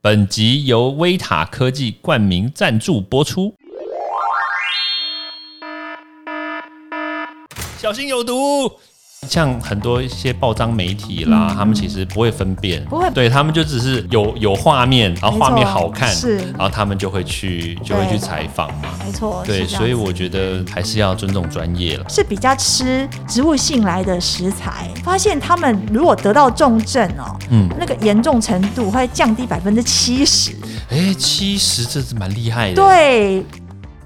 本集由威塔科技冠名赞助播出。小心有毒！像很多一些报章媒体啦，他们其实不会分辨，不会对他们就只是有有画面，然后画面好看，是然后他们就会去就会去对采访嘛。没错，对，所以我觉得还是要尊重专业了。是比较吃植物性来的食材，发现他们如果得到重症哦，嗯，那个严重程度会降低百分之七十。哎，七十这是蛮厉害的。，对，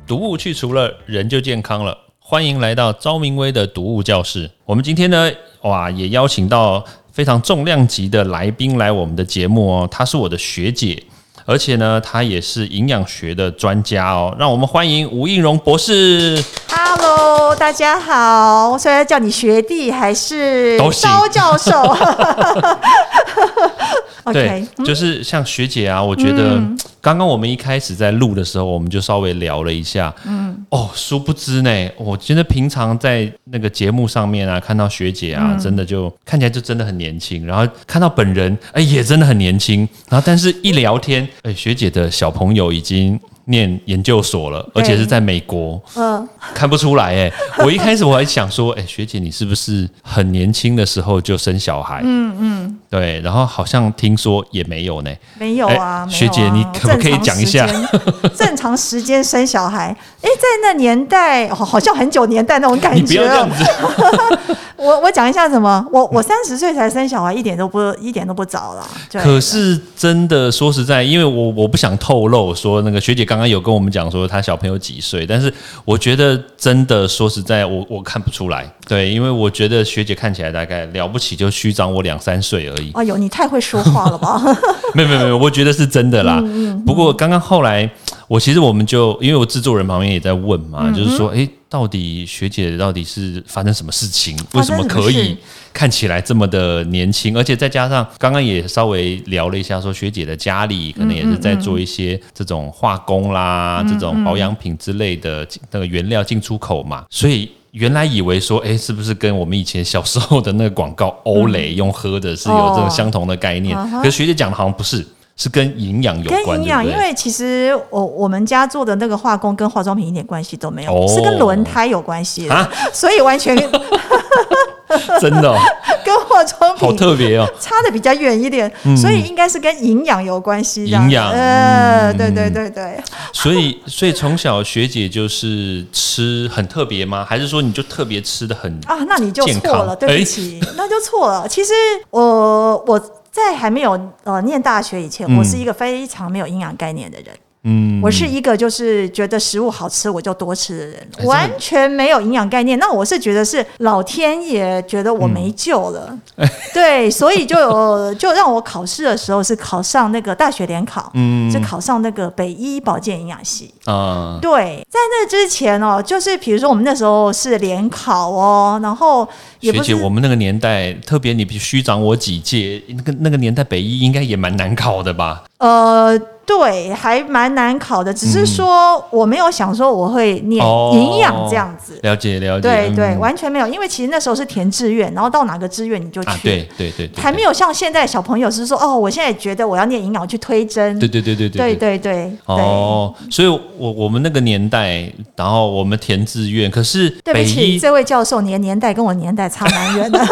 毒物去除了，人就健康了。欢迎来到昭明威的读物教室。我们今天呢，哇，也邀请到非常重量级的来宾来我们的节目哦。她是我的学姐，而且呢，他也是营养学的专家哦。让我们欢迎吴应荣博士。Hello，大家好，我虽然叫你学弟还是高教授。对就是像学姐啊，我觉得刚刚我们一开始在录的时候，我们就稍微聊了一下，嗯，哦，殊不知呢，我觉得平常在那个节目上面啊，看到学姐嗯。啊，真的就看起来就真的很年轻，然后看到本人，哎，也真的很年轻，然后但是一聊天，哎，学姐的小朋友已经念研究所了，而且是在美国，嗯，看不出来哎。我一开始我还想说，哎，学姐你是不是很年轻的时候就生小孩？嗯嗯，对，然后好像听说也没有呢。没有啊，学姐你可不可以讲一下 正常时间？生小孩，哎，在那年代，哦好像很久年代那种感你不要觉哦。这样子。我我讲一下什么？我我三十岁才生小孩，一点都不一点都不早了。可是真的说实在，因为我我不想透露说那个学姐刚刚有跟我们讲说他小朋友几岁，但是我觉得真的说实在，我我看不出来。对，因为我觉得学姐看起来大概了不起就虚长我两三岁而已。哎呦，你太会说话了吧？没有没有没有，我觉得是真的啦。不过刚刚后来，我其实我们就因为我制作人旁边也在问嘛，就是说，诶，到底学姐到底是发生什么事情？为什么可以看起来这么的年轻？而且再加上刚刚也稍微聊了一下，说学姐的家里可能也是在做一些这种化工啦、这种保养品之类的那个原料进出口嘛，所以。原来以为说，哎，是不是跟我们以前小时候的那个广告欧蕾用喝的是有这种哦相同的概念？可是学姐讲的好像不是，是跟营养有关，跟营养？因为其实我我们家做的那个化工跟化妆品一点关系都没有，哦是跟轮胎有关系的，啊所以完全 真的哦、跟化妆品好品特别哦。差的比较远一点，所以应该是跟营养有关系。营养呃，嗯对对对对，所以，所以从小学姐就是吃很特别吗？还是说你就特别吃的很？啊，那你就健错了，康对不起，那就错了。其实我我在还没有呃念大学以前，嗯我是一个非常没有营养概念的人。嗯，我是一个就是觉得食物好吃我就多吃的人，哎完全没有营养概念。那我是觉得是老天爷觉得我没救了，嗯 对，所以就有就让我考试的时候是考上那个大学联考，嗯是考上那个北医保健营养系。啊，对，在那之前哦，就是比如说我们那时候是联考哦，然后也学姐，不是我们那个年代，特别你必须长我几届，那个那个年代北医应该也蛮难考的吧？呃，对，还蛮难考的，只是说我没有想说我会念营养这样子。了解了解，嗯。对对，完全没有，因为其实那时候是填志愿，然后到哪个志愿你就去，啊，对对对对，还没有像现在小朋友是说哦，我现在觉得我要念营养去推甄，对对对对对对对。哦，所以我我们那个年代，然后我们填志愿，可是北对不起，一这位教授，你的年代跟我年代差蛮远的。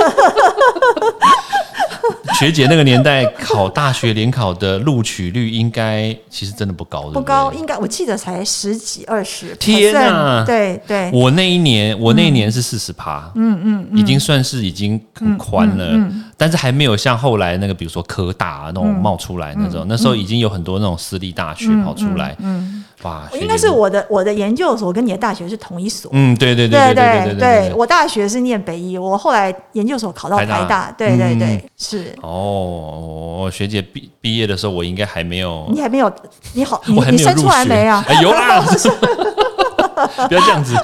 学姐那个年代考大学联考的录取率应该其实真的不高，不高，应该我记得才十几二十。天啊对对，我那一年，我那一年是四十趴，嗯嗯，已经算是已经很宽了，但是还没有像后来那个，比如说科大那种冒出来那种，那时候已经有很多那种私立大学跑出来，嗯，哇，应该是，我的我的研究所跟你的大学是同一所。嗯，对对对对对对对，我大学是念北医，我后来研究所考到台大对对嗯对，是。哦，学姐毕毕业的时候，我应该还没有，你还没有，你好，你你生出来学没啊？哎有啦，不要这样子。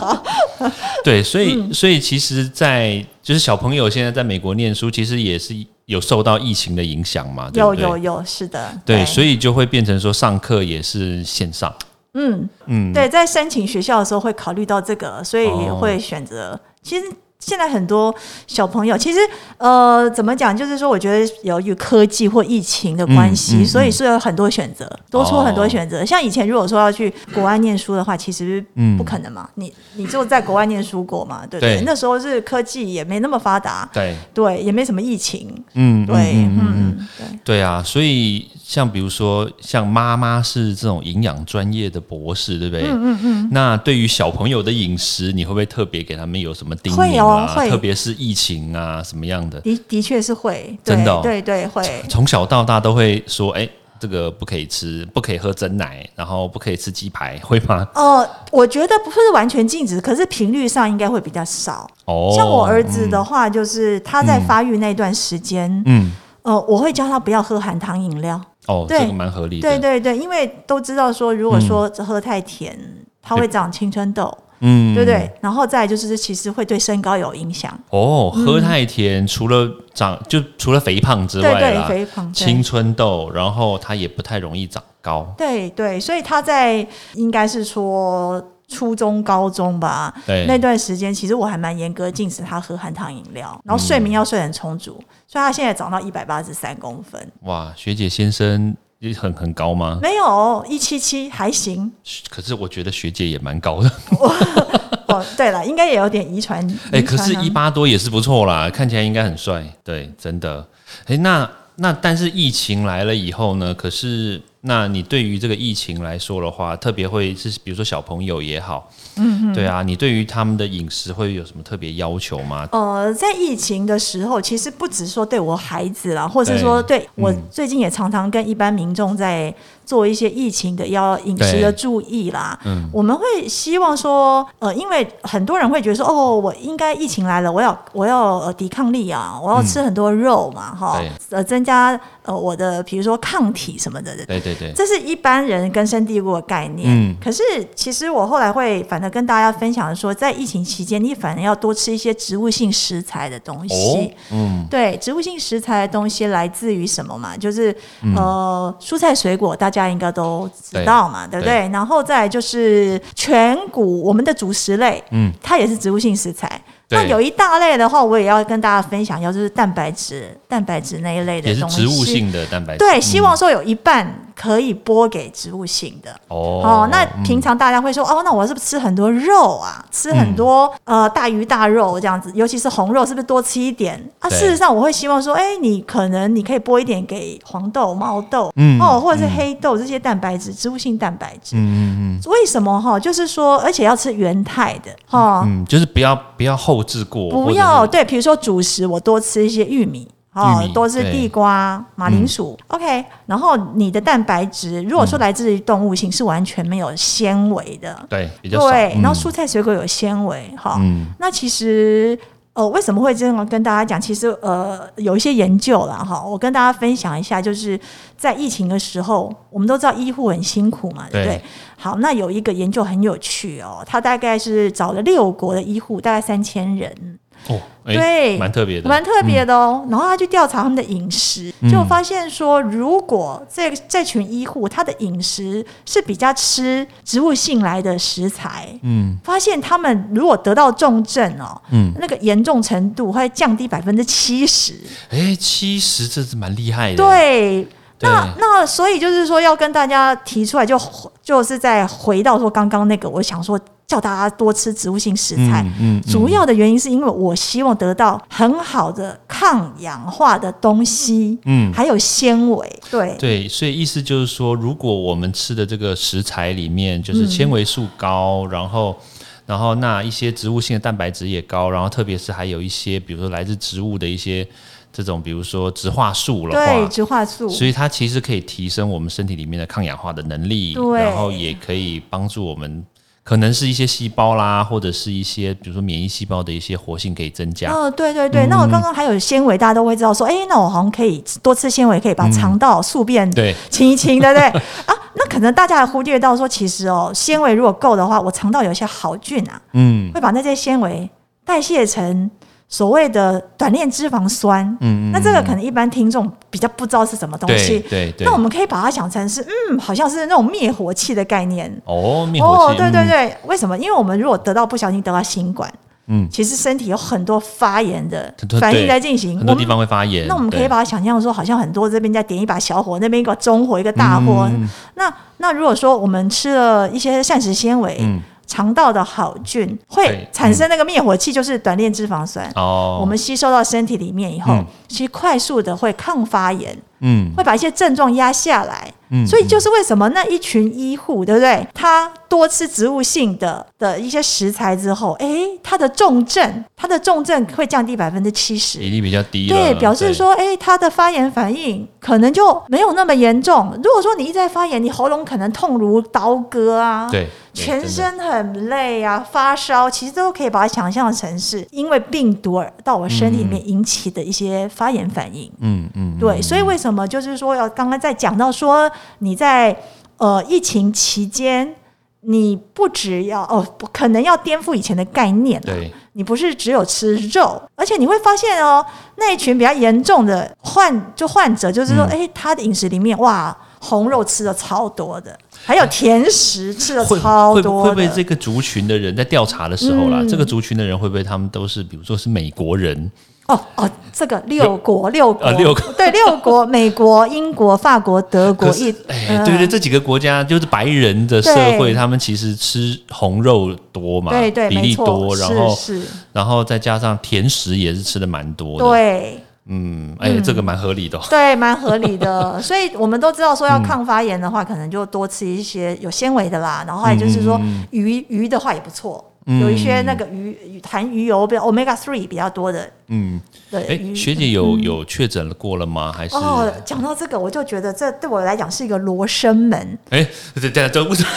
对，所以嗯所以其实，在就是小朋友现在在美国念书，其实也是有受到疫情的影响嘛？有有有，是的，对，所以就会变成说上课也是线上。嗯嗯，对，在申请学校的时候会考虑到这个，所以也会选择。其实现在很多小朋友，其实呃，怎么讲？就是说，我觉得由于科技或疫情的关系，嗯嗯所以是有很多选择，多出很多选择。像以前如果说要去国外念书的话，其实嗯不可能嘛，你你就在国外念书过嘛，对不对？对那时候是科技也没那么发达，对，对，也没什么疫情，嗯，对，嗯，对。对啊，所以像比如说，像妈妈是这种营养专业的博士，对不对？嗯嗯嗯。那对于小朋友的饮食，你会不会特别给他们有什么叮会咛啊？哦会特别是疫情啊，什么样的？的的确是会，真的哦对对会。从小到大都会说，哎，这个不可以吃，不可以喝真奶，然后不可以吃鸡排，会吗？呃，我觉得不是完全禁止，可是频率上应该会比较少。哦，像我儿子的话，就是他在发育那段时间，嗯，呃，我会教他不要喝含糖饮料。哦，对这个蛮合理的。对对对，因为都知道说，如果说喝太甜，它会长青春痘，嗯，对不对？然后再就是，其实会对身高有影响。哦，喝太甜，除了长就除了肥胖之对对，外啦，肥胖。青春痘，然后它也不太容易长高。对对，所以它在应该是说初中、高中吧，对，那段时间，其实我还蛮严格禁止他喝含糖饮料，然后睡眠要睡很充足，所以他现在长到一百八十三公分，哇，学姐先生也很很高吗？没有一七七还行。可是我觉得学姐也蛮高的，哦，对了，应该也有点遗传。哎、可是一八多也是不错啦，看起来应该很帅。对，真的。哎、那那但是疫情来了以后呢？可是那你对于这个疫情来说的话，特别会是比如说小朋友也好，嗯对啊，你对于他们的饮食会有什么特别要求吗？呃，在疫情的时候，其实不只说对我孩子啦，或是说对我嗯最近也常常跟一般民众在做一些疫情的要饮食的注意啦。嗯我们会希望说，呃，因为很多人会觉得说，哦，我应该疫情来了，我要我要呃抵抗力啊，我要吃很多肉嘛，哈、对呃，增加呃我的比如说抗体什么的。对对对，这是一般人根深蒂固的概念。嗯可是其实我后来会反正跟大家分享说，在疫情期间，你反而要多吃一些植物性食材的东西。哦，嗯，对，植物性食材的东西来自于什么嘛？就是、呃，蔬菜水果，大家应该都知道嘛，对不对？然后再来就是全谷，我们的主食类，嗯，它也是植物性食材。那有一大类的话，我也要跟大家分享一下，就是蛋白质、蛋白质那一类的也是东西。植物性的蛋白质。对，希嗯望说有一半可以拨给植物性的。哦哦，那嗯平常大家会说，哦，那我是不是吃很多肉啊？吃很多、呃大鱼大肉这样子，尤其是红肉，是不是多吃一点啊？事实上，我会希望说，哎，你可能你可以拨一点给黄豆、毛豆，嗯哦，或者是黑豆这些蛋白质，植物性蛋白质。嗯嗯嗯为什么哈？就是说，而且要吃原态的哈，嗯，就是不要不要后置过，不要对，比如说主食，我多吃一些玉米。哦多是地瓜、马铃薯、o k 然后你的蛋白质，如果说来自于动物性，是完全没有纤维的，对比较。对。嗯然后蔬菜水果有纤维，哈、嗯那其实呃，为什么会这样跟大家讲？其实呃，有一些研究了，哈，我跟大家分享一下，就是在疫情的时候，我们都知道医护很辛苦嘛，对不？对好，那有一个研究很有趣哦，他大概是找了六国的医护，大概三千人，哦，哎对蛮特别的，蛮特别的哦。然后他去调查他们的饮食，嗯就发现说，如果这这群医护他的饮食是比较吃植物性来的食材，嗯发现他们如果得到重症哦，嗯，那个严重程度会降低百分之七十。哎，七十这是蛮厉害的。对。对那那所以就是说，要跟大家提出来就，就是在回到说刚刚那个，我想说叫大家多吃植物性食材，嗯嗯，主要的原因是因为我希望得到很好的抗氧化的东西，嗯。还有纤维。对，对，所以意思就是说，如果我们吃的这个食材里面就是纤维素高，然后然后那一些植物性的蛋白质也高，然后特别是还有一些，比如说来自植物的一些这种，比如说植化素的对，植化素。所以它其实可以提升我们身体里面的抗氧化的能力，对然后也可以帮助我们。可能是一些细胞啦，或者是一些比如说免疫细胞的一些活性可以增加。哦，对对对，嗯那我刚刚还有纤维，大家都会知道说，哎，那我好像可以多吃纤维，可以把肠道宿便对，清一清，对不对？啊，那可能大家还忽略到说，其实哦，纤维如果够的话，我肠道有一些好菌啊，嗯会把那些纤维代谢成所谓的短链脂肪酸。嗯，那这个可能一般听众比较不知道是什么东西。对对。那我们可以把它想成是，嗯，好像是那种灭火器的概念。哦，灭火器哦，器，对对嗯，对，为什么？因为我们如果得到不小心得到新冠，嗯，其实身体有很多发炎的反应在进行，很多地方会发炎。那我们可以把它想象说，好像很多这边在点一把小火，那边一个中火，一个大火。嗯那那如果说我们吃了一些膳食纤维，嗯肠道的好菌会产生那个灭火器，就是短链脂肪酸。哦，我们吸收到身体里面以后，嗯。其实快速的会抗发炎，嗯会把一些症状压下来。嗯所以就是为什么那一群医护，对不对？他多吃植物性的的一些食材之后，哎，他的重症，他的重症会降低百分之七十。比例比较低，对，表示说，哎，他的发炎反应可能就没有那么严重。如果说你一直在发炎，你喉咙可能痛如刀割啊，对，全身很累啊，发烧，其实都可以把它想象成是因为病毒而到我身体里面引起的一些发炎反应。嗯嗯，对，所以为什么就是说要刚刚在讲到说你在呃疫情期间。你不只要哦，不可能要颠覆以前的概念了。对你不是只有吃肉，而且你会发现哦，那一群比较严重的患就患者，就是说，嗯哎、他的饮食里面哇，红肉吃的超多的，还有甜食吃的超多的。会会不会这个族群的人在调查的时候啦，嗯这个族群的人会不会他们都是比如说是美国人？哦哦，这个六国六国、啊六国。对六国，美国、英国、法国、德国、可是意，哎，嗯。对对，这几个国家就是白人的社会，他们其实吃红肉多嘛，对对，比，例多，然后是是，然后再加上甜食也是吃的蛮多的，，对。嗯，哎，这个蛮合理的。哦，对，蛮合理的。所以我们都知道说要抗发炎的话，可能就多吃一些有纤维的啦。然后还有就是说嗯。鱼鱼的话也不错，有一些那个鱼鱼含鱼油，比如 omega three 比较多的嗯，哎，的鱼。学姐有有确诊过了吗？还是？哦，讲到这个，我就觉得这对我来讲是一个罗生门，哎，对对对，为什么？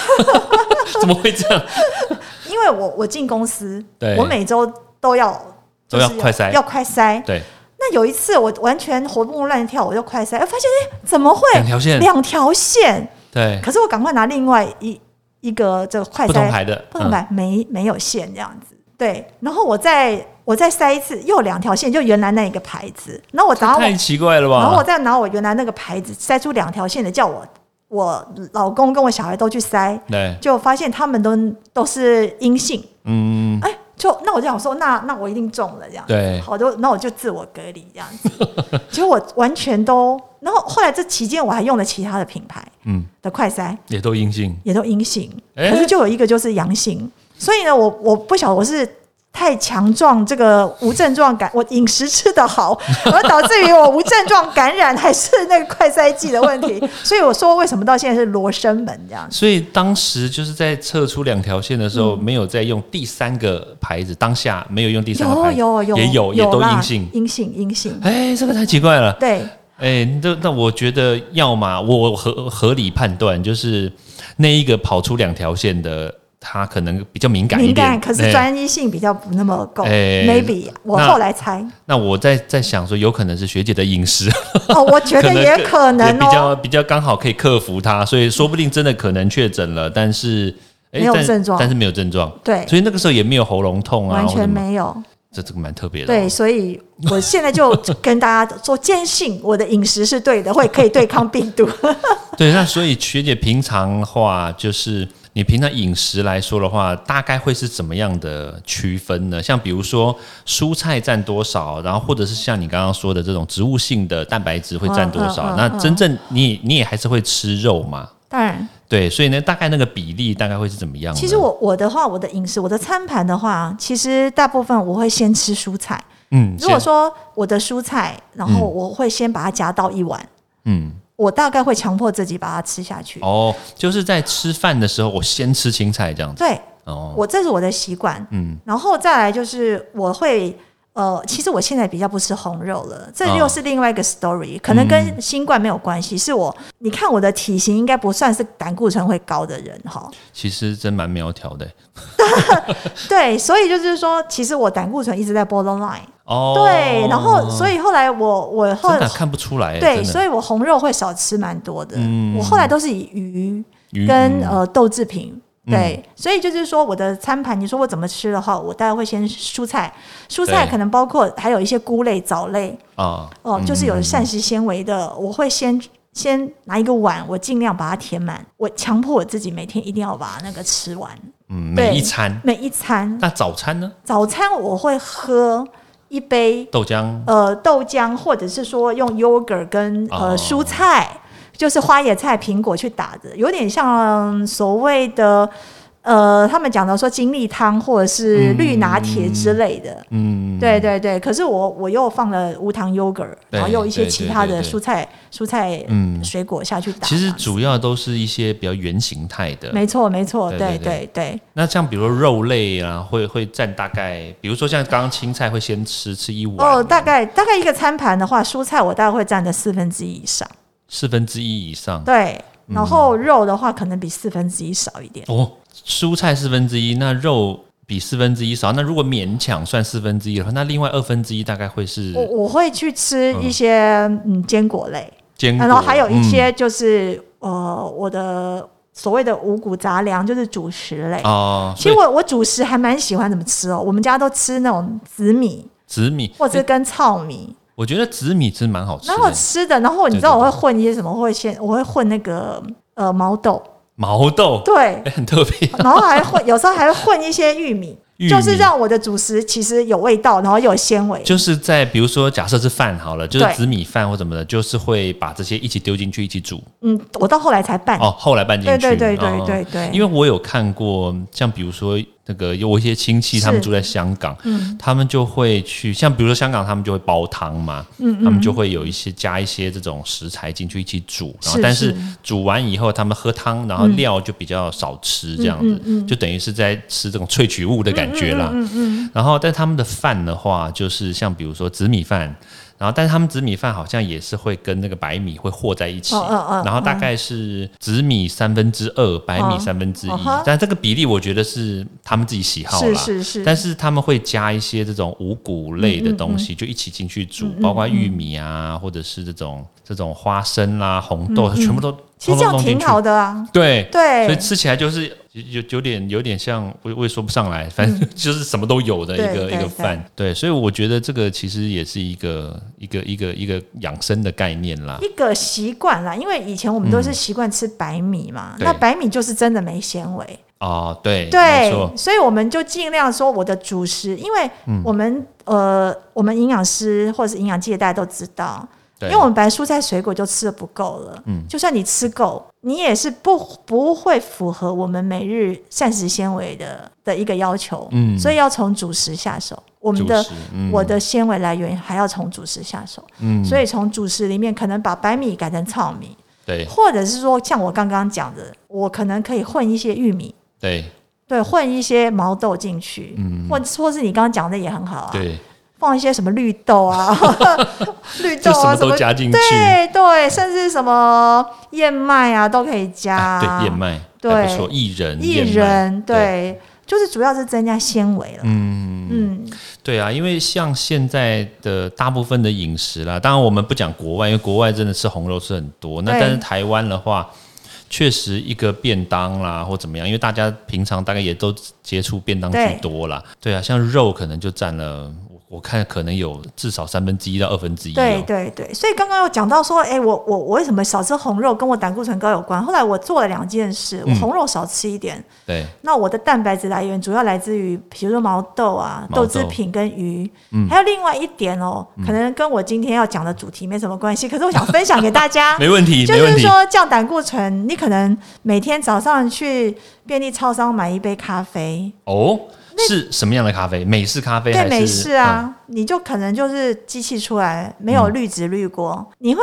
怎么会这样？因为我我进公司对，我每周都要都要快塞。要快塞。对，那有一次我完全活蹦乱跳，我就快塞，哎发现哎怎么会？两条线，两条线？对，可是我赶快拿另外一一个这个快塞不同牌的，嗯不同牌没没有线这样子。对，然后我再我再塞一次，又两条线，就原来那一个牌子。然后我拿我，太奇怪了吧？然后我再拿我原来那个牌子塞出两条线的，叫我我老公跟我小孩都去塞，对，就发现他们都都是阴性。嗯，哎，就那我就想说，那那我一定中了这样。对。好多，那我就自我隔离这样子。结果我完全都，然后后来这期间我还用了其他的品牌嗯，的快筛，也都阴性，也都阴性，哎可是就有一个就是阳性，所以呢，我我不晓得我是太强壮，这个无症状感，我饮食吃得好，而导致于我无症状感染，还是那个快筛剂的问题。所以我说为什么到现在是罗生门这样子？所以当时就是在测出两条线的时候，没有再用第三个牌子，当下没有用第三个有牌子，有有也有也都啦阴性。阴性阴性，哎，这个太奇怪了。对。哎，那那我觉得要么我合合理判断就是那一个跑出两条线的，他可能比较敏感一点。敏感，可是哎专一性比较不那么够。哎 maybe 我那后来猜，那我在在想说，有可能是学姐的饮食，哦，我觉得也可能也比较哦，比较刚好可以克服它，所以说不定真的可能确诊了，但是。没有症状但是没有症状，对，所以那个时候也没有喉咙痛啊，完全没有。这这个蛮特别的哦。对，所以我现在就跟大家说，坚信我的饮食是对的，会可以对抗病毒。对，那所以学姐平常话就是你平常饮食来说的话，大概会是怎么样的区分呢？像比如说蔬菜占多少，然后或者是像你刚刚说的这种植物性的蛋白质会占多少？那真正你你也还是会吃肉嘛？当然，对，所以呢，大概那个比例大概会是怎么样呢？其实我我的话，我的饮食，我的餐盘的话，其实大部分我会先吃蔬菜。嗯，如果说我的蔬菜，然后我会先把它夹到一碗，嗯我大概会强迫自己把它吃下去。哦，就是在吃饭的时候，我先吃青菜这样子对哦，我这是我的习惯。嗯然后再来就是我会。呃，其实我现在比较不吃红肉了，这哦又是另外一个 story，、可能跟新冠没有关系。是我，你看我的体型应该不算是胆固醇会高的人哈。其实真蛮苗条的 对，所以就是说，其实我胆固醇一直在 borderline。哦。对，然后所以后来我我后来看不出来，对，所以我红肉会少吃蛮多的。嗯我后来都是以鱼鱼跟、嗯呃豆制品。对，所以就是说，我的餐盘，你说我怎么吃的话，我大概会先蔬菜，蔬菜可能包括还有一些菇类、藻类，啊哦，就是有膳食纤维的，我会先先拿一个碗，我尽量把它填满，我强迫我自己每天一定要把那个吃完。嗯，每一餐。每一餐。那早餐呢？早餐我会喝一杯豆浆呃豆浆，或者是说用 yogurt 跟呃哦蔬菜，就是花椰菜、苹果去打的，有点像所谓的。呃，他们讲到说精力汤或者是绿拿铁之类的，嗯，对对对。可是我我又放了无糖 yogurt，然后又一些其他的蔬菜蔬菜嗯水果下去打。其实主要都是一些比较原形态的。没错没错，对对对。那像比如说肉类啊，会会占大概，比如说像刚刚青菜会先吃吃一碗，哦，大概大概一个餐盘的话，蔬菜我大概会占的四分之一以上，四分之一以上。对。然后肉的话，可能比四分之一少一点。哦，蔬菜四分之一，那肉比四分之一少。那如果勉强算四分之一的话，那另外二分之一大概会是我我会去吃一些嗯坚果类，坚果，然后还有一嗯些就是、呃我的所谓的五谷杂粮，就是主食类。哦，其实我我主食还蛮喜欢怎么吃哦，我们家都吃那种紫米紫米或者跟糙米，我觉得紫米汁蛮好吃然后的。吃的，然后你知道我会混一些什么？我会先我会混那个呃毛豆，毛豆，对，哎很特别。然后还混有时候还会混一些 玉米，就是让我的主食其实有味道，然后有纤维。就是在比如说，假设是饭好了，就是紫米饭或什么的，就是会把这些一起丢进去一起煮。嗯，我到后来才拌。哦，后来拌进去。对对对对对，因为我有看过，像比如说那个有一些亲戚，他们住在香港，他们就会去，像比如说香港，他们就会煲汤嘛，嗯他们就会有一些加一些这种食材进去一起煮，然后但是是。煮完以后，他们喝汤，然后料就比较少吃，这样子，嗯就等于是在吃这种萃取物的感觉啦。然后，但他们的饭的话，就是像比如说紫米饭，然后但是他们紫米饭好像也是会跟那个白米会和在一起，然后大概是紫米三分之二，白米嗯三分之一但这个比例我觉得是他们自己喜好啦。是是是，但是他们会加一些这种五谷类的东嗯西，就一起进去煮，包括玉米啊，或者是这种这种花生啦、红豆，全部都嗯其实这样挺。好的啊。对，对，所以吃起来就是有有有点有点像，我我也说不上来，反正 就是什么都有的一个一个饭。对，所以我觉得这个其实也是一个一个一个一个养生的概念啦。一个习惯啦，因为以前我们都是习惯吃白米嘛，对那白米就是真的没纤维。哦，对，没对，，所以我们就尽量说我的主食，因为嗯我们、呃，我们营养师或者是营养界大家都知道，因对为我们白蔬菜水果就吃的不够了，嗯。就算你吃够，你也是不不会符合我们每日膳食纤维的的一个要求，嗯。所以要从主食下手。我们的嗯。我的纤维来源还要从主食下手，嗯。所以从主食里面可能把白米改成糙米，对。或者是说像我刚刚讲的，我可能可以混一些玉米，对。对，混一些毛豆进去，嗯。或或是你刚刚讲的也很好啊，嗯对，放一些什么绿豆啊，绿豆啊，什么都加进去。对对，甚至什么燕麦啊都可以加，啊对，燕麦对还不错，薏仁，薏仁，，对，就是主要是增加纤维了。嗯，嗯，对啊，因为像现在的大部分的饮食啦，当然我们不讲国外，因为国外真的吃红肉吃很多。那但是台湾的话，确实一个便当啦或怎么样，因为大家平常大概也都接触便当居多啦。对啊，像肉可能就占了，我我看可能有至少三分之一到二分之一、哦。对对对，所以刚刚有讲到说，哎，我我我为什么少吃红肉，跟我胆固醇高有关。后来我做了两件事，红肉少吃一点，对那我的蛋白质来源主要来自于，比如说毛豆啊、豆制品跟鱼。嗯还有另外一点哦，可能跟我今天要讲的主题没什么关系，可是我想分享给大家。没问题，就。是说降胆固醇，你可能每天早上去便利超商买一杯咖啡，哦，是什么样的咖啡？美式咖啡对美式啊，你就可能就是机器出来没有滤纸滤过，你会。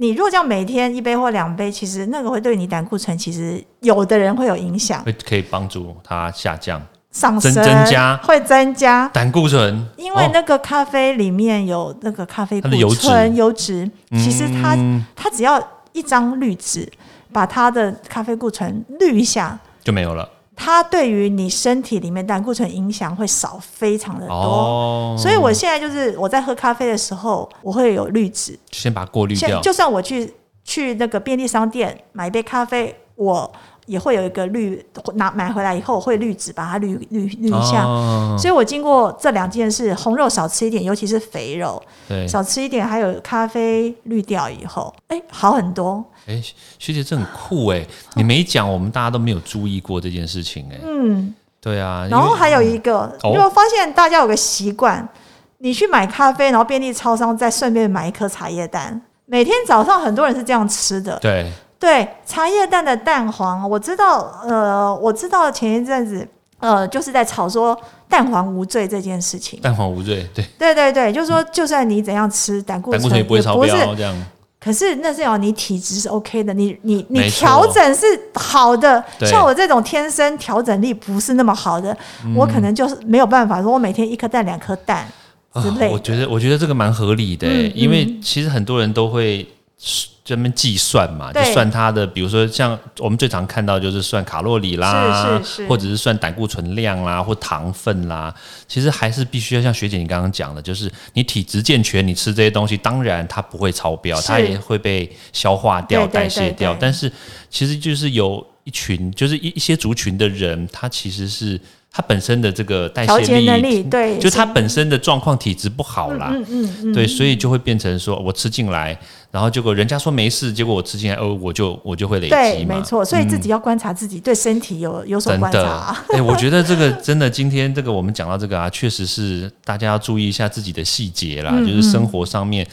你如果这样每天一杯或两杯，其实那个会对你胆固醇，其实有的人会有影响。嗯，会可以帮助它下降。上升增增加？会增加，胆固醇，哦因为那个咖啡里面有那个咖啡固醇、油脂，其实它嗯它只要一张滤纸，把它的咖啡固醇滤一下，就没有了。它对于你身体里面胆固醇影响会少非常的多。哦，所以我现在就是我在喝咖啡的时候，我会有滤纸。先把它过滤掉现。就算我去去那个便利商店买一杯咖啡，我也会有一个滤拿买回来以后，我会滤纸把它滤滤滤一下。哦所以我经过这两件事，红肉少吃一点，尤其是肥肉对，少吃一点，还有咖啡滤掉以后，哎，好很多。哎，学姐这很酷哎，你没讲，我们大家都没有注意过这件事情哎。嗯，对啊，然后还有一个，哦你有没有发现大家有个习惯，你去买咖啡，然后便利超商再顺便买一颗茶叶蛋。每天早上很多人是这样吃的，对对，茶叶蛋的蛋黄，我知道，呃，我知道前一阵子，呃，就是在吵说蛋黄无罪这件事情。蛋黄无罪，对，对对对，就是说，就算你怎样吃胆固醇，胆固醇也不会超标，这样。可是那是有你体质是 OK 的，你你你调整是好的。像我这种天生调整力不是那么好的，我可能就是没有办法说，我每天一颗蛋、两颗蛋之类我觉得，我觉得这个蛮合理的、嗯因为其实很多人都会专门计算嘛，就算它的，比如说像我们最常看到就是算卡路里啦，是是是。或者是算胆固醇量啦，或糖分啦，其实还是必须要像学姐你刚刚讲的，就是你体质健全，你吃这些东西，当然它不会超标，它也会被消化掉、对对代谢掉但是其实就是有一群，就是一一些族群的人，他其实是。他本身的这个代谢能力对就他本身的状况体质不好啦，嗯嗯嗯，对，所以就会变成说我吃进来，然后结果人家说没事，结果我吃进来，哦，我就我就会累，积嘛。没错。所以自己要观察自己，对身体有有所观察。，哎、我觉得这个真的，今天这个我们讲到这个啊，确实是大家要注意一下自己的细节啦，嗯就是生活上面，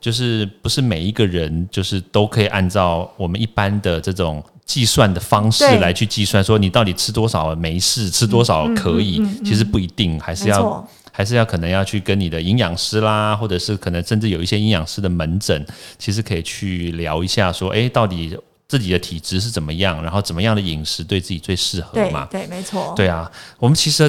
就是不是每一个人就是都可以按照我们一般的这种计算的方式来去计算，说你到底吃多少没事，吃多少可以，其实不一定，还是要，还是要可能要去跟你的营养师啦，或者是可能甚至有一些营养师的门诊，其实可以去聊一下，说，哎，到底自己的体质是怎么样，然后怎么样的饮食对自己最适合嘛？对对，没错。对啊，我们其实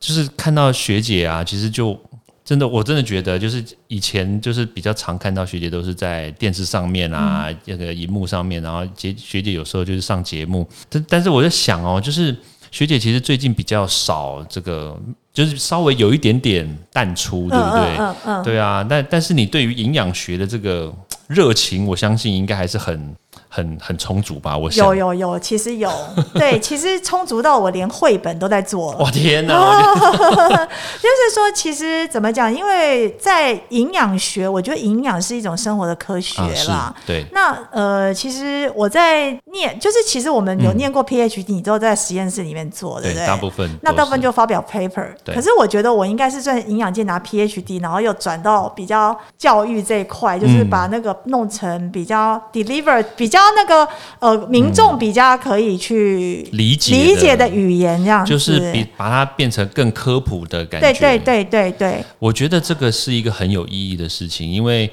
就是看到学姐啊，其实就真的，我真的觉得，就是以前就是比较常看到学姐都是在电视上面啊，嗯那个荧幕上面，然后学学姐有时候就是上节目，但但是我在想哦，就是学姐其实最近比较少这个，就是稍微有一点点淡出，对不对？嗯嗯嗯，对啊，但但是你对于营养学的这个热情，我相信应该还是很很很充足吧？我想有，有有，其实有。对，其实充足到我连绘本都在做了。哇 天哪！就是说，其实怎么讲？因为在营养学，我觉得营养是一种生活的科学啦。对，那呃，其实我在念，就是其实我们有念过 PhD，、你都在实验室里面做，对不对？大部分那大部分就发表 paper，对可是我觉得我应该是算营养界拿 PhD，然后又转到比较教育这一块，就是嗯把那个弄成比较 deliver 比较那个呃民众比较可以去理解理解的语言这样子，就是比把它变成更科普的感觉。对对对对对，我觉得这个是一个很有意义的事情，因为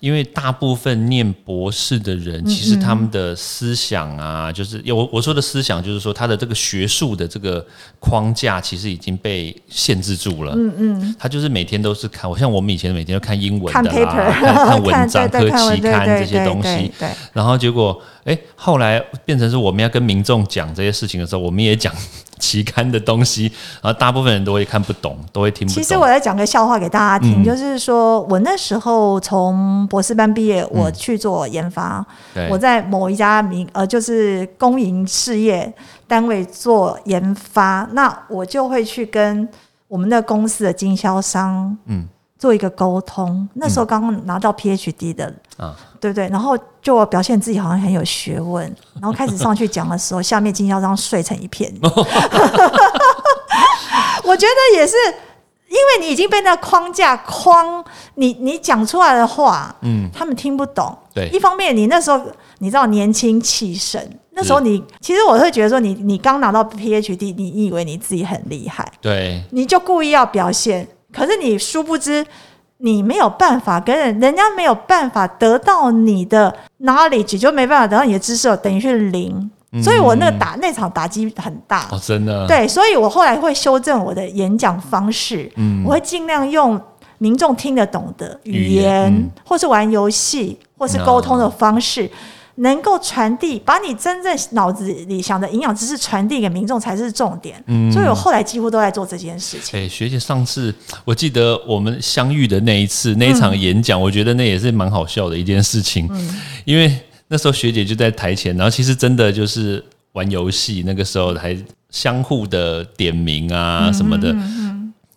因为大部分念博士的人，嗯其实他们的思想啊，就是我我说的思想，就是说他的这个学术的这个框架，其实已经被限制住了。嗯嗯，他就是每天都是看，我像我们以前每天都看英文的啦看看文章、对对科期刊对这些东对西，然后结果，哎，后来变成是我们要跟民众讲这些事情的时候，我们也讲 期刊的东西，然后大部分人都会看不懂，都会听不懂。其实我要讲个笑话给大家听，嗯。就是说我那时候从博士班毕业，我去做研发，对。我在某一家民呃就是公营事业单位做研发，那我就会去跟我们的公司的经销商，嗯做一个沟通。那时候刚刚拿到 PhD 的，啊，对不对？然后就表现自己好像很有学问，然后开始上去讲的时候，下面经销商睡成一片。我觉得也是，因为你已经被那框架框，你你讲出来的话，嗯，他们听不懂。对一方面你那时候你知道年轻气盛，那时候你其实我会觉得说你你刚拿到 PhD，你以为你自己很厉害，对，你就故意要表现，可是你殊不知。你没有办法跟人，人家没有办法得到你的 knowledge，就没办法得到你的知识，等于是零。所以我那个打那场打击很大。哦，真的，对，所以我后来会修正我的演讲方式，嗯我会尽量用民众听得懂的语语言，言嗯或是玩游戏，或是沟通的方式，能够传递，把你真正脑子里想的营养知识传递给民众才是重点。所以我后来几乎都在做这件事情。哎，学姐上次 我记得我们相遇的那一次那一场演讲，我觉得那也是蛮好笑的一件事情，因为那时候学姐就在台前，然后其实真的就是玩游戏，那个时候还相互的点名啊什么的。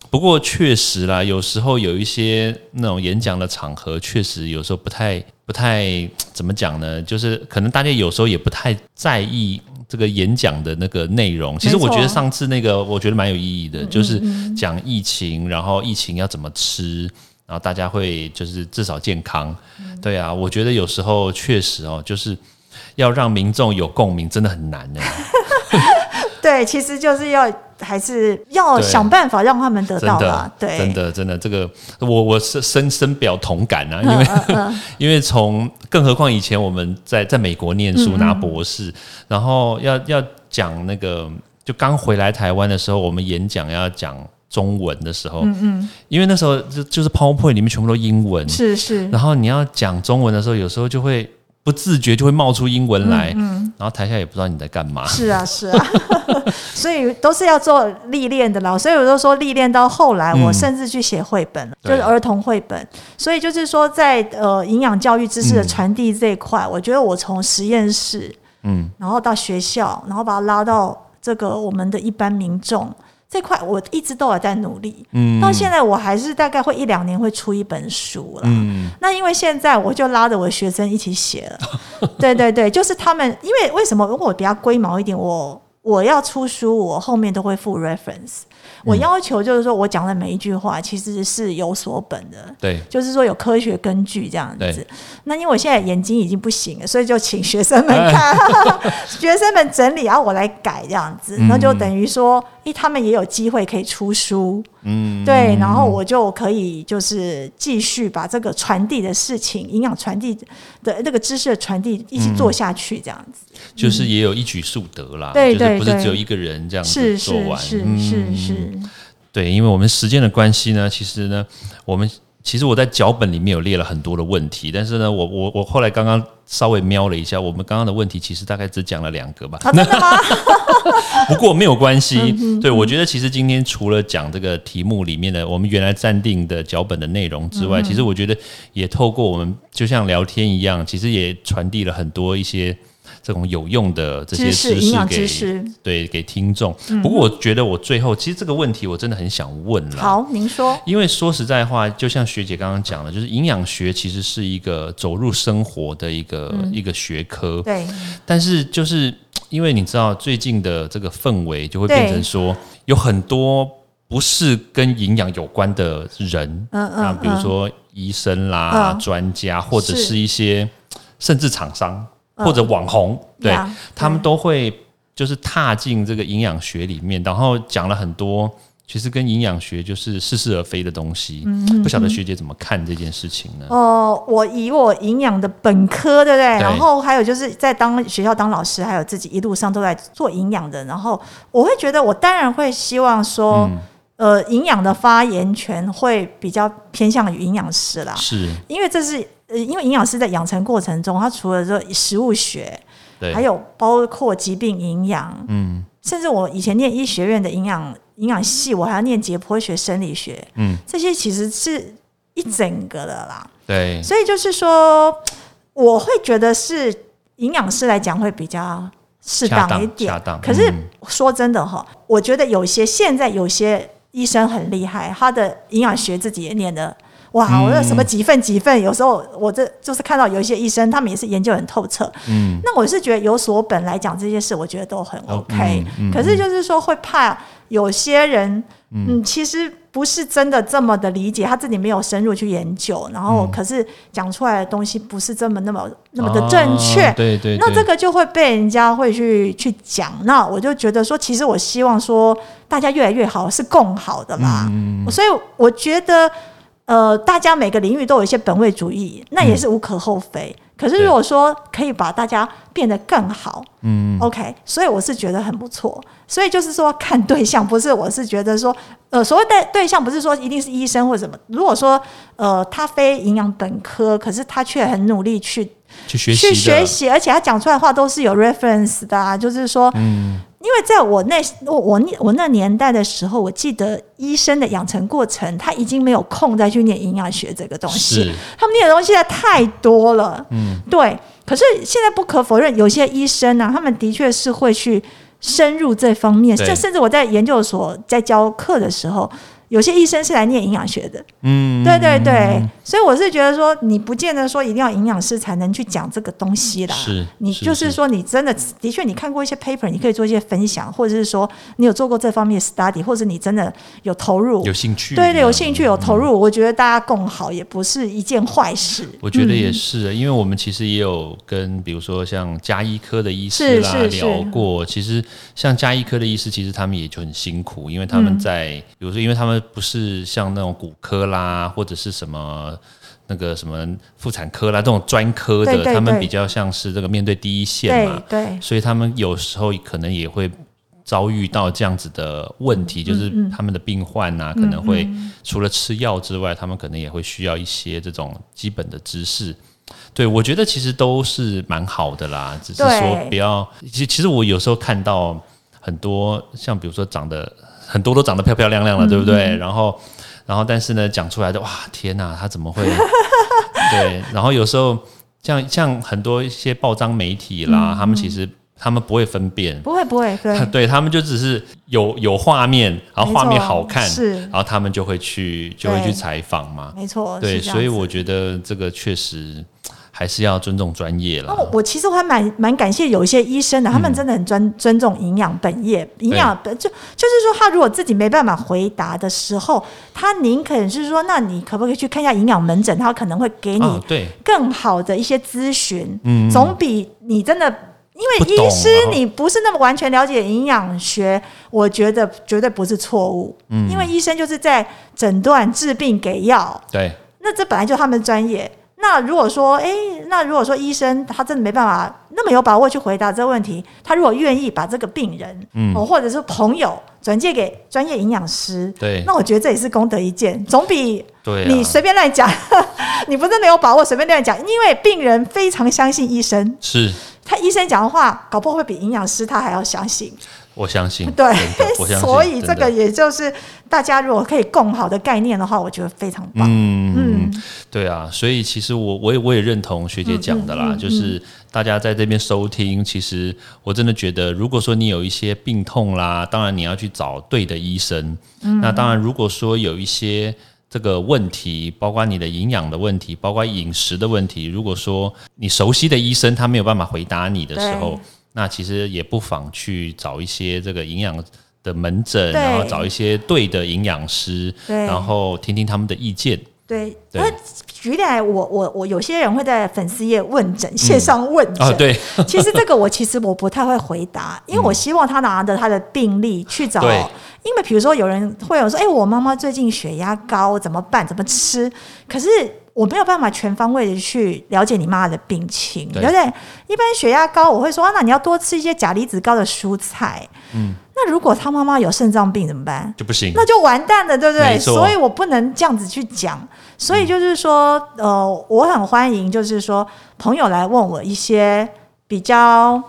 不过确实啦，有时候有一些那种演讲的场合，确实有时候不太不太怎么讲呢？就是可能大家有时候也不太在意这个演讲的那个内容。其实我觉得上次那个我觉得蛮有意义的，就是讲疫情，然后疫情要怎么吃，然后大家会就是至少健康。对啊，我觉得有时候确实哦，就是要让民众有共鸣，真的很难呢。对，其实就是要还是要想办法让他们得到啦。对，真的真的，这个我我是深深表同感啊，因为 因为从更何况以前我们在在美国念书拿博士，然后要要讲那个就刚回来台湾的时候，我们演讲要讲中文的时候，嗯嗯，因为那时候就就是 PowerPoint 里面全部都英文，是是，然后你要讲中文的时候，有时候就会。不自觉就会冒出英文来，嗯，然后台下也不知道你在干嘛。是啊，是啊，所以都是要做历练的啦。所以我就说，历练到后来，我甚至去写绘本，就是儿童绘本。所以就是说，在呃营养教育知识的传递这一块，我觉得我从实验室，嗯，然后到学校，然后把它拉到这个我们的一般民众。这块我一直都有在努力，嗯，到现在我还是大概会一两年会出一本书了，嗯，那因为现在我就拉着我的学生一起写了，对对对，就是他们，因为为什么？如果我比较龟毛一点，我我要出书，我后面都会附 reference。我要求就是说，我讲的每一句话其实是有所本的，对，就是说有科学根据这样子。那因为我现在眼睛已经不行了，所以就请学生们看，学生们整理，然后我来改这样子，那就等于说，诶，他们也有机会可以出书。嗯，对，然后我就可以就是继续把这个传递的事情，营养传递的那个知识的传递一起做下去，这样子，就是也有一举数得啦。对对对，不是只有一个人这样子做完，是是是，对，因为我们时间的关系呢，其实呢，我们。其实我在脚本里面有列了很多的问题，但是呢，我我我后来刚刚稍微瞄了一下，我们刚刚的问题其实大概只讲了两个吧。真的吗？不过没有关系。对，我觉得其实今天除了讲这个题目里面的我们原来暂定的脚本的内容之外，其实我觉得也透过我们就像聊天一样，其实也传递了很多一些。这种有用的这些知识给对给听众。不过我觉得我最后其实这个问题我真的很想问了。好，您说。因为说实在话，就像学姐刚刚讲的，就是营养学其实是一个走入生活的一个一个学科。对。但是就是因为你知道最近的这个氛围，就会变成说有很多不是跟营养有关的人，嗯嗯，比如说医生啦、专家，或者是一些甚至厂商。或者网红，对他们都会就是踏进这个营养学里面，然后讲了很多其实跟营养学就是似是而非的东西。不晓得学姐怎么看这件事情呢？哦，我以我营养的本科，对不对？然后还有就是在当学校当老师，还有自己一路上都在做营养的，然后我会觉得，我当然会希望说，呃，营养的发言权会比较偏向于营养师啦，是因为这是。呃，因为营养师在养成过程中，他除了说食物学，对，还有包括疾病营养，嗯，甚至我以前念医学院的营养营养系，我还要念解剖学、生理学，嗯，这些其实是一整个的啦，对，所以就是说，我会觉得是营养师来讲会比较适当一点，可是说真的哈，我觉得有些现在有些医生很厉害，他的营养学自己也念的。哇，我这什么几份几份？有时候我这就是看到有一些医生，他们也是研究很透彻。嗯，那我是觉得有所本来讲这些事，我觉得都很 OK。可是就是说会怕有些人，嗯，其实不是真的这么的理解，他自己没有深入去研究，然后可是讲出来的东西不是这么那么那么的正确。对对。那这个就会被人家会去去讲。那我就觉得说，其实我希望说大家越来越好，是共好的啦。嗯。所以我觉得。呃，大家每个领域都有一些本位主义，那也是无可厚非。可是如果说可以把大家变得更好，嗯，OK，所以我是觉得很不错。所以就是说看对象，不是我是觉得说，呃，所谓的对象不是说一定是医生或什么。如果说呃他非营养本科，可是他却很努力去去学习，去学习，而且他讲出来的话都是有 reference 的，啊，就是说，嗯。因为在我那我我我那年代的时候，我记得医生的养成过程，他已经没有空再去念营养学这个东西。他们念的东西太多了。嗯，对。可是现在不可否认，有些医生呢、他们的确是会去深入这方面。对这甚至我在研究所在教课的时候，有些医生是来念营养学的。嗯，对对对，所以我是觉得说，你不见得说一定要营养师才能去讲这个东西啦。是是你就是。说，你真的的确，你看过一些 paper，你可以做一些分享，或者是说你有做过这方面的 study，或者你真的有投入，有兴趣，对对，有兴趣有投入，我觉得大家共好也不是一件坏事。我觉得也嗯。是，因为我们其实也有跟比如说像加医科的医师啦聊过，其实像加医科的医师，其实他们也就很辛苦，因为他们在、嗯比如说，因为他们不是像那种骨科啦，或者是什么。那个什么妇产科啦，这种专科的，他们比较像是这个面对第一线对嘛，对，所以他们有时候可能也会遭遇到这样子的问题，就是他们的病患呐、可能会除了吃药之外，他们可能也会需要一些这种基本的知识。对，我觉得其实都是蛮好的啦，只是说对不要。其其实我有时候看到很多，像比如说长得很多都长得漂漂亮亮的，对不对？然后，然后但是呢，讲出来的哇，天哪，他怎么会？对，然后有时候像像很多一些报章媒体啦，他们其实他们不会分辨，不会不会，对。对他们就只是有有画面，然后画面好看，是。然后他们就会去就会去对。采访嘛。没错，对，所以我觉得这个确实还是要尊重专业了。哦。我我其实我还蛮蛮感谢有一些医生的，他们真的很尊尊重营养本业，营养本就就是说，他如果自己没办法回答的时候，他宁肯是说，那你可不可以去看一下营养门诊？他可能会给你啊，对，更好的一些咨询，嗯总比你真的。因为医师你不是那么完全了解营养学，我觉得绝对不是错误。嗯因为医生就是在诊断、治病、给药，对，那这本来就他们的专业。那如果说，诶，那如果说医生他真的没办法那么有把握去回答这个问题，他如果愿意把这个病人，嗯。哦，或者是朋友转借给专业营养师，对。那我觉得这也是功德一件，总比你随便乱讲，你不是没有把握随便乱讲，因为病人非常相信医生，是。他医生讲的话，搞不好会比营养师他还要相信。我相信，对我相信，所以这个也就是大家如果可以共好的概念的话，我觉得非常棒。嗯嗯对啊，所以其实我我也我也认同学姐讲的啦，嗯嗯嗯就是大家在这边收听，其实我真的觉得，如果说你有一些病痛啦，当然你要去找对的医生。嗯那当然，如果说有一些这个问题，包括你的营养的问题，包括饮食的问题，如果说你熟悉的医生他没有办法回答你的时候，那其实也不妨去找一些这个营养的门诊，然后找一些对的营养师，然后听听他们的意见。对，对那举例来，我我我有些人会在粉丝页问诊，线上问诊。啊，对，其实这个我其实我不太会回答，因为我希望他拿着他的病历去找。对因为比如说有人会有说，哎、我妈妈最近血压高，怎么办？怎么吃？可是我没有办法全方位的去了解你妈妈的病情，对对不对？一般血压高，我会说，啊、那你要多吃一些钾离子高的蔬菜。嗯，那如果他妈妈有肾脏病怎么办？就不行。那就完蛋了，对不对？所以我不能这样子去讲。所以就是说，呃，我很欢迎，就是说朋友来问我一些比较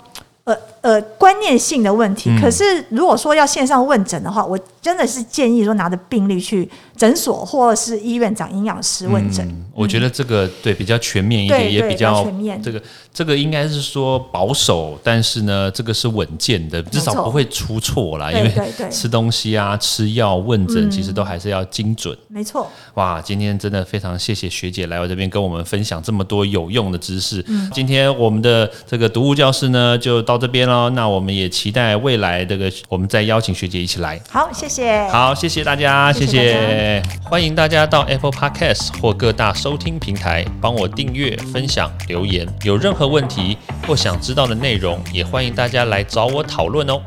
呃呃观念性的问题。嗯可是如果说要线上问诊的话，我真的是建议说拿着病历去诊所或者是医院找营养师问诊。嗯，我觉得这个对比较全面一点，也比较全面这个这个应该是说保守，但是呢，这个是稳健的，至少不会出错啦。因为 吃东西啊、吃药、问诊，嗯其实都还是要精准。没错，哇，今天真的非常谢谢学姐来我这边跟我们分享这么多有用的知识。嗯今天我们的这个读物教室呢就到这边喽，那我们也期待未来这个我们再邀请学姐一起来。好，谢谢。好，谢谢大家，谢谢谢谢，欢迎大家到 Apple Podcast 或各大收听平台帮我订阅、分享、留言。有任何问题或想知道的内容，也欢迎大家来找我讨论哦。